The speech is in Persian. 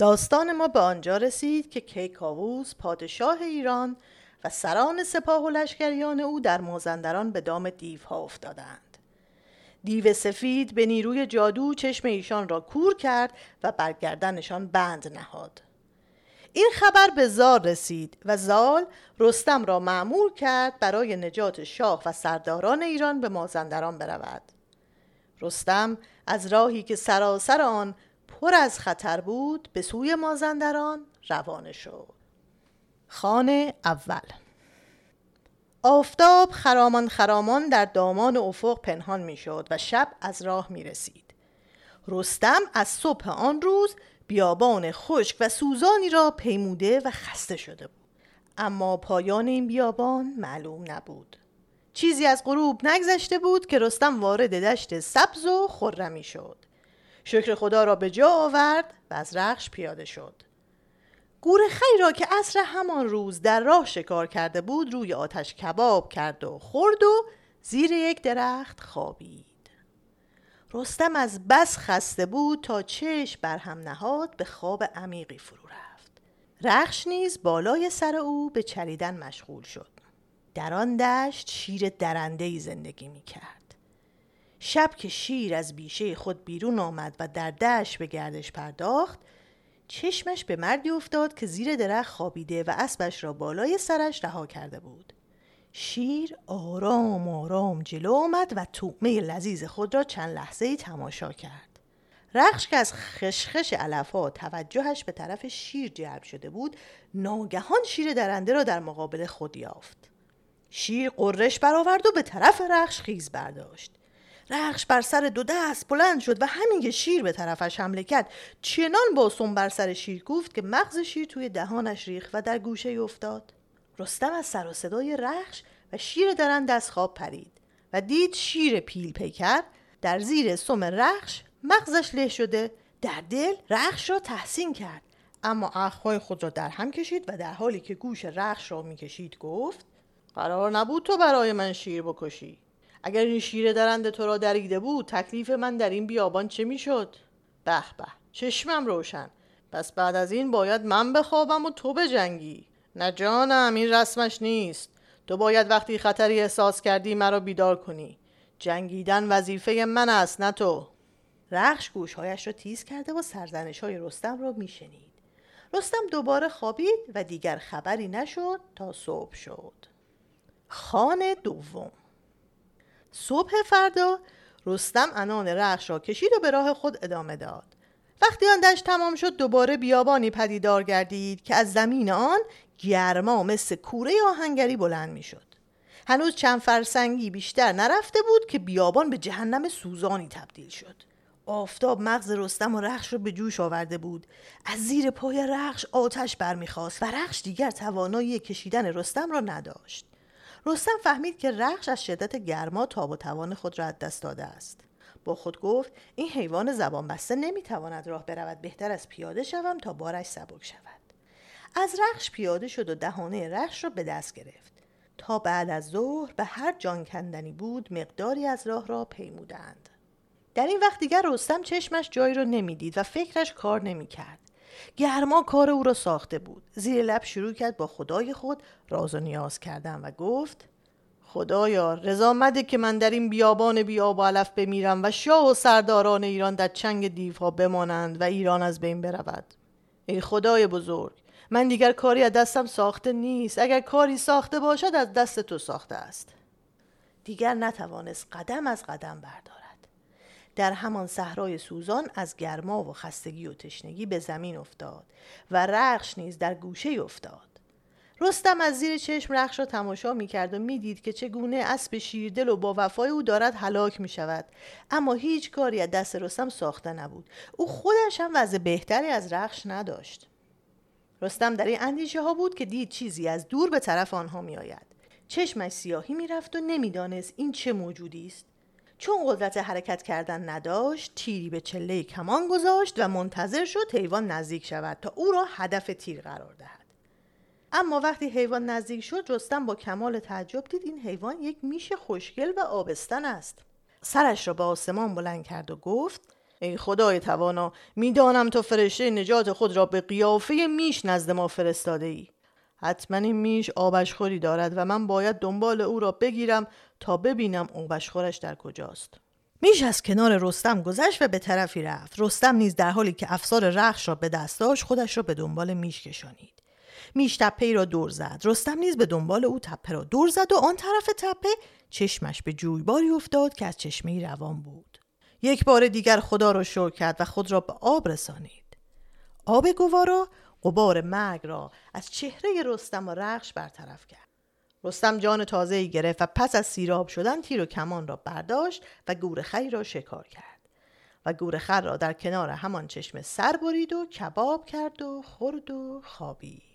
داستان ما به آنجا رسید که کیکاووس پادشاه ایران و سران سپاه و لشکریان او در مازندران به دام دیوها افتادند. دیو سفید به نیروی جادو چشم ایشان را کور کرد و برگردنشان بند نهاد. این خبر به زال رسید و زال رستم را معمول کرد برای نجات شاه و سرداران ایران به مازندران برود. رستم از راهی که سراسر آن پر از خطر بود به سوی مازندران روانه شد خانه اول آفتاب خرامان خرامان در دامان افق پنهان می‌شد و شب از راه می رسید. رستم از صبح آن روز بیابان خشک و سوزانی را پیموده و خسته شده بود. اما پایان این بیابان معلوم نبود. چیزی از غروب نگذشته بود که رستم وارد دشت سبز و خرمی شد. شکر خدا را به جا آورد و از رخش پیاده شد. گورخی را که عصر همان روز در راه شکار کرده بود روی آتش کباب کرد و خورد و زیر یک درخت خوابید. رستم از بس خسته بود تا چشم بر هم نهاد به خواب عمیقی فرو رفت. رخش نیز بالای سر او به چریدن مشغول شد. در آن دشت شیر درنده زندگی می کرد شب که شیر از بیشه خود بیرون آمد و در دشت به گردش پرداخت چشمش به مردی افتاد که زیر درخت خوابیده و اسبش را بالای سرش رها کرده بود. شیر آرام آرام جلو آمد و تومه لذیذ خود را چند لحظه تماشا کرد. رخش که از خشخش علفها توجهش به طرف شیر جلب شده بود ناگهان شیر درنده را در مقابل خود یافت. شیر قررش برآورد و به طرف رخش خیز برداشت. رخش بر سر دو دست بلند شد و همین که شیر به طرفش حمله کرد چنان باسون بر سر شیر گفت که مغز شیر توی دهانش ریخت و در گوشه افتاد. رستم از سر و صدای رخش و شیر درن دست خواب پرید و دید شیر پیل پیکر در زیر سم رخش مغزش له شده در دل رخش را تحسین کرد. اما اخوای خود را در هم کشید و در حالی که گوش رخش را می‌کشید گفت قرار نبود تو برای من شیر بکشی. اگر این شیر درنده تو را دریده بود تکلیف من در این بیابان چه می‌شد؟ به به چشمم روشن. پس بعد از این باید من بخوابم و تو بجنگی. نه جانم این رسمش نیست. تو باید وقتی خطری احساس کردی مرا بیدار کنی. جنگیدن وظیفه من است نه تو. رخش گوشهایش را تیز کرده و سرزنش های رستم را میشنید. رستم دوباره خوابید و دیگر خبری نشد تا صبح شد. خانه دوم. صبح فردا رستم انان رخش را کشید و به راه خود ادامه داد وقتی آن دشت تمام شد دوباره بیابانی پدیدار گردید که از زمین آن گرما مثل کوره آهنگری بلند می شد. هنوز چند فرسنگی بیشتر نرفته بود که بیابان به جهنم سوزانی تبدیل شد. آفتاب مغز رستم و رخش را به جوش آورده بود از زیر پای رخش آتش برمیخواست و رخش دیگر توانایی کشیدن رستم را نداشت رستم فهمید که رخش از شدت گرما تاب و توان خود را از دست داده است. با خود گفت این حیوان زبان بسته نمی‌تواند راه برود بهتر از پیاده شوم تا بارش سبک شود. از رخش پیاده شد و دهانه رخش را به دست گرفت. تا بعد از ظهر به هر جان کندنی بود مقداری از راه را پیمودند. در این وقت دیگر رستم چشمش جایی را نمی‌دید و فکرش کار نمی‌کرد. گرما کار او را ساخته بود. زیر لب شروع کرد با خدای خود راز و نیاز کردن و گفت خدایا رضا مده که من در این بیابان بیاب و علف بمیرم و شاه و سرداران ایران در چنگ دیوها بمانند و ایران از بین برود. ای خدای بزرگ من دیگر کاری از دستم ساخته نیست. اگر کاری ساخته باشد از دست تو ساخته است. دیگر نتوانست قدم از قدم بردارد. در همان صحرای سوزان از گرما و خستگی و تشنگی به زمین افتاد و رخش نیز در گوشه افتاد. رستم از زیر چشم رخش را تماشا می کرد و می دید که چگونه اسب شیردل و با وفای او دارد هلاک می شود اما هیچ کاری از دست رستم ساخته نبود. او خودش هم وضع بهتری از رخش نداشت. رستم در این اندیشه ها بود که دید چیزی از دور به طرف آنها می آید چشمش سیاهی می رفت و نمی‌دانست این چه موجودی است. چون قدرت حرکت کردن نداشت تیری به چله کمان گذاشت و منتظر شد حیوان نزدیک شود تا او را هدف تیر قرار دهد. اما وقتی حیوان نزدیک شد رستم با کمال تعجب دید این حیوان یک میش خوشگل و آبستن است. سرش را به آسمان بلند کرد و گفت ای خدای توانا می‌دانم تو فرشته نجات خود را به قیافه میش نزد ما فرستاده ای حتما این میش آبشخوری دارد و من باید دنبال او را بگیرم تا ببینم آبشخورش در کجاست. میش از کنار رستم گذشت و به طرفی رفت. رستم نیز در حالی که افسار رخش را به دست داشت خودش را به دنبال میش کشانید. میش تپه را دور زد. رستم نیز به دنبال او تپه را دور زد و آن طرف تپه چشمش به جویباری افتاد که از چشمه روان بود. یک بار دیگر خدا را شکر کرد و خود را به آب رسانید. آب گوارا قبار مرگ را از چهره رستم و رخش برطرف کرد. رستم جان تازه ای گرفت و پس از سیراب شدن تیر و کمان را برداشت و گورخری را شکار کرد. و گورخر را در کنار همان چشمه سر برید و کباب کرد و خورد و خوابید.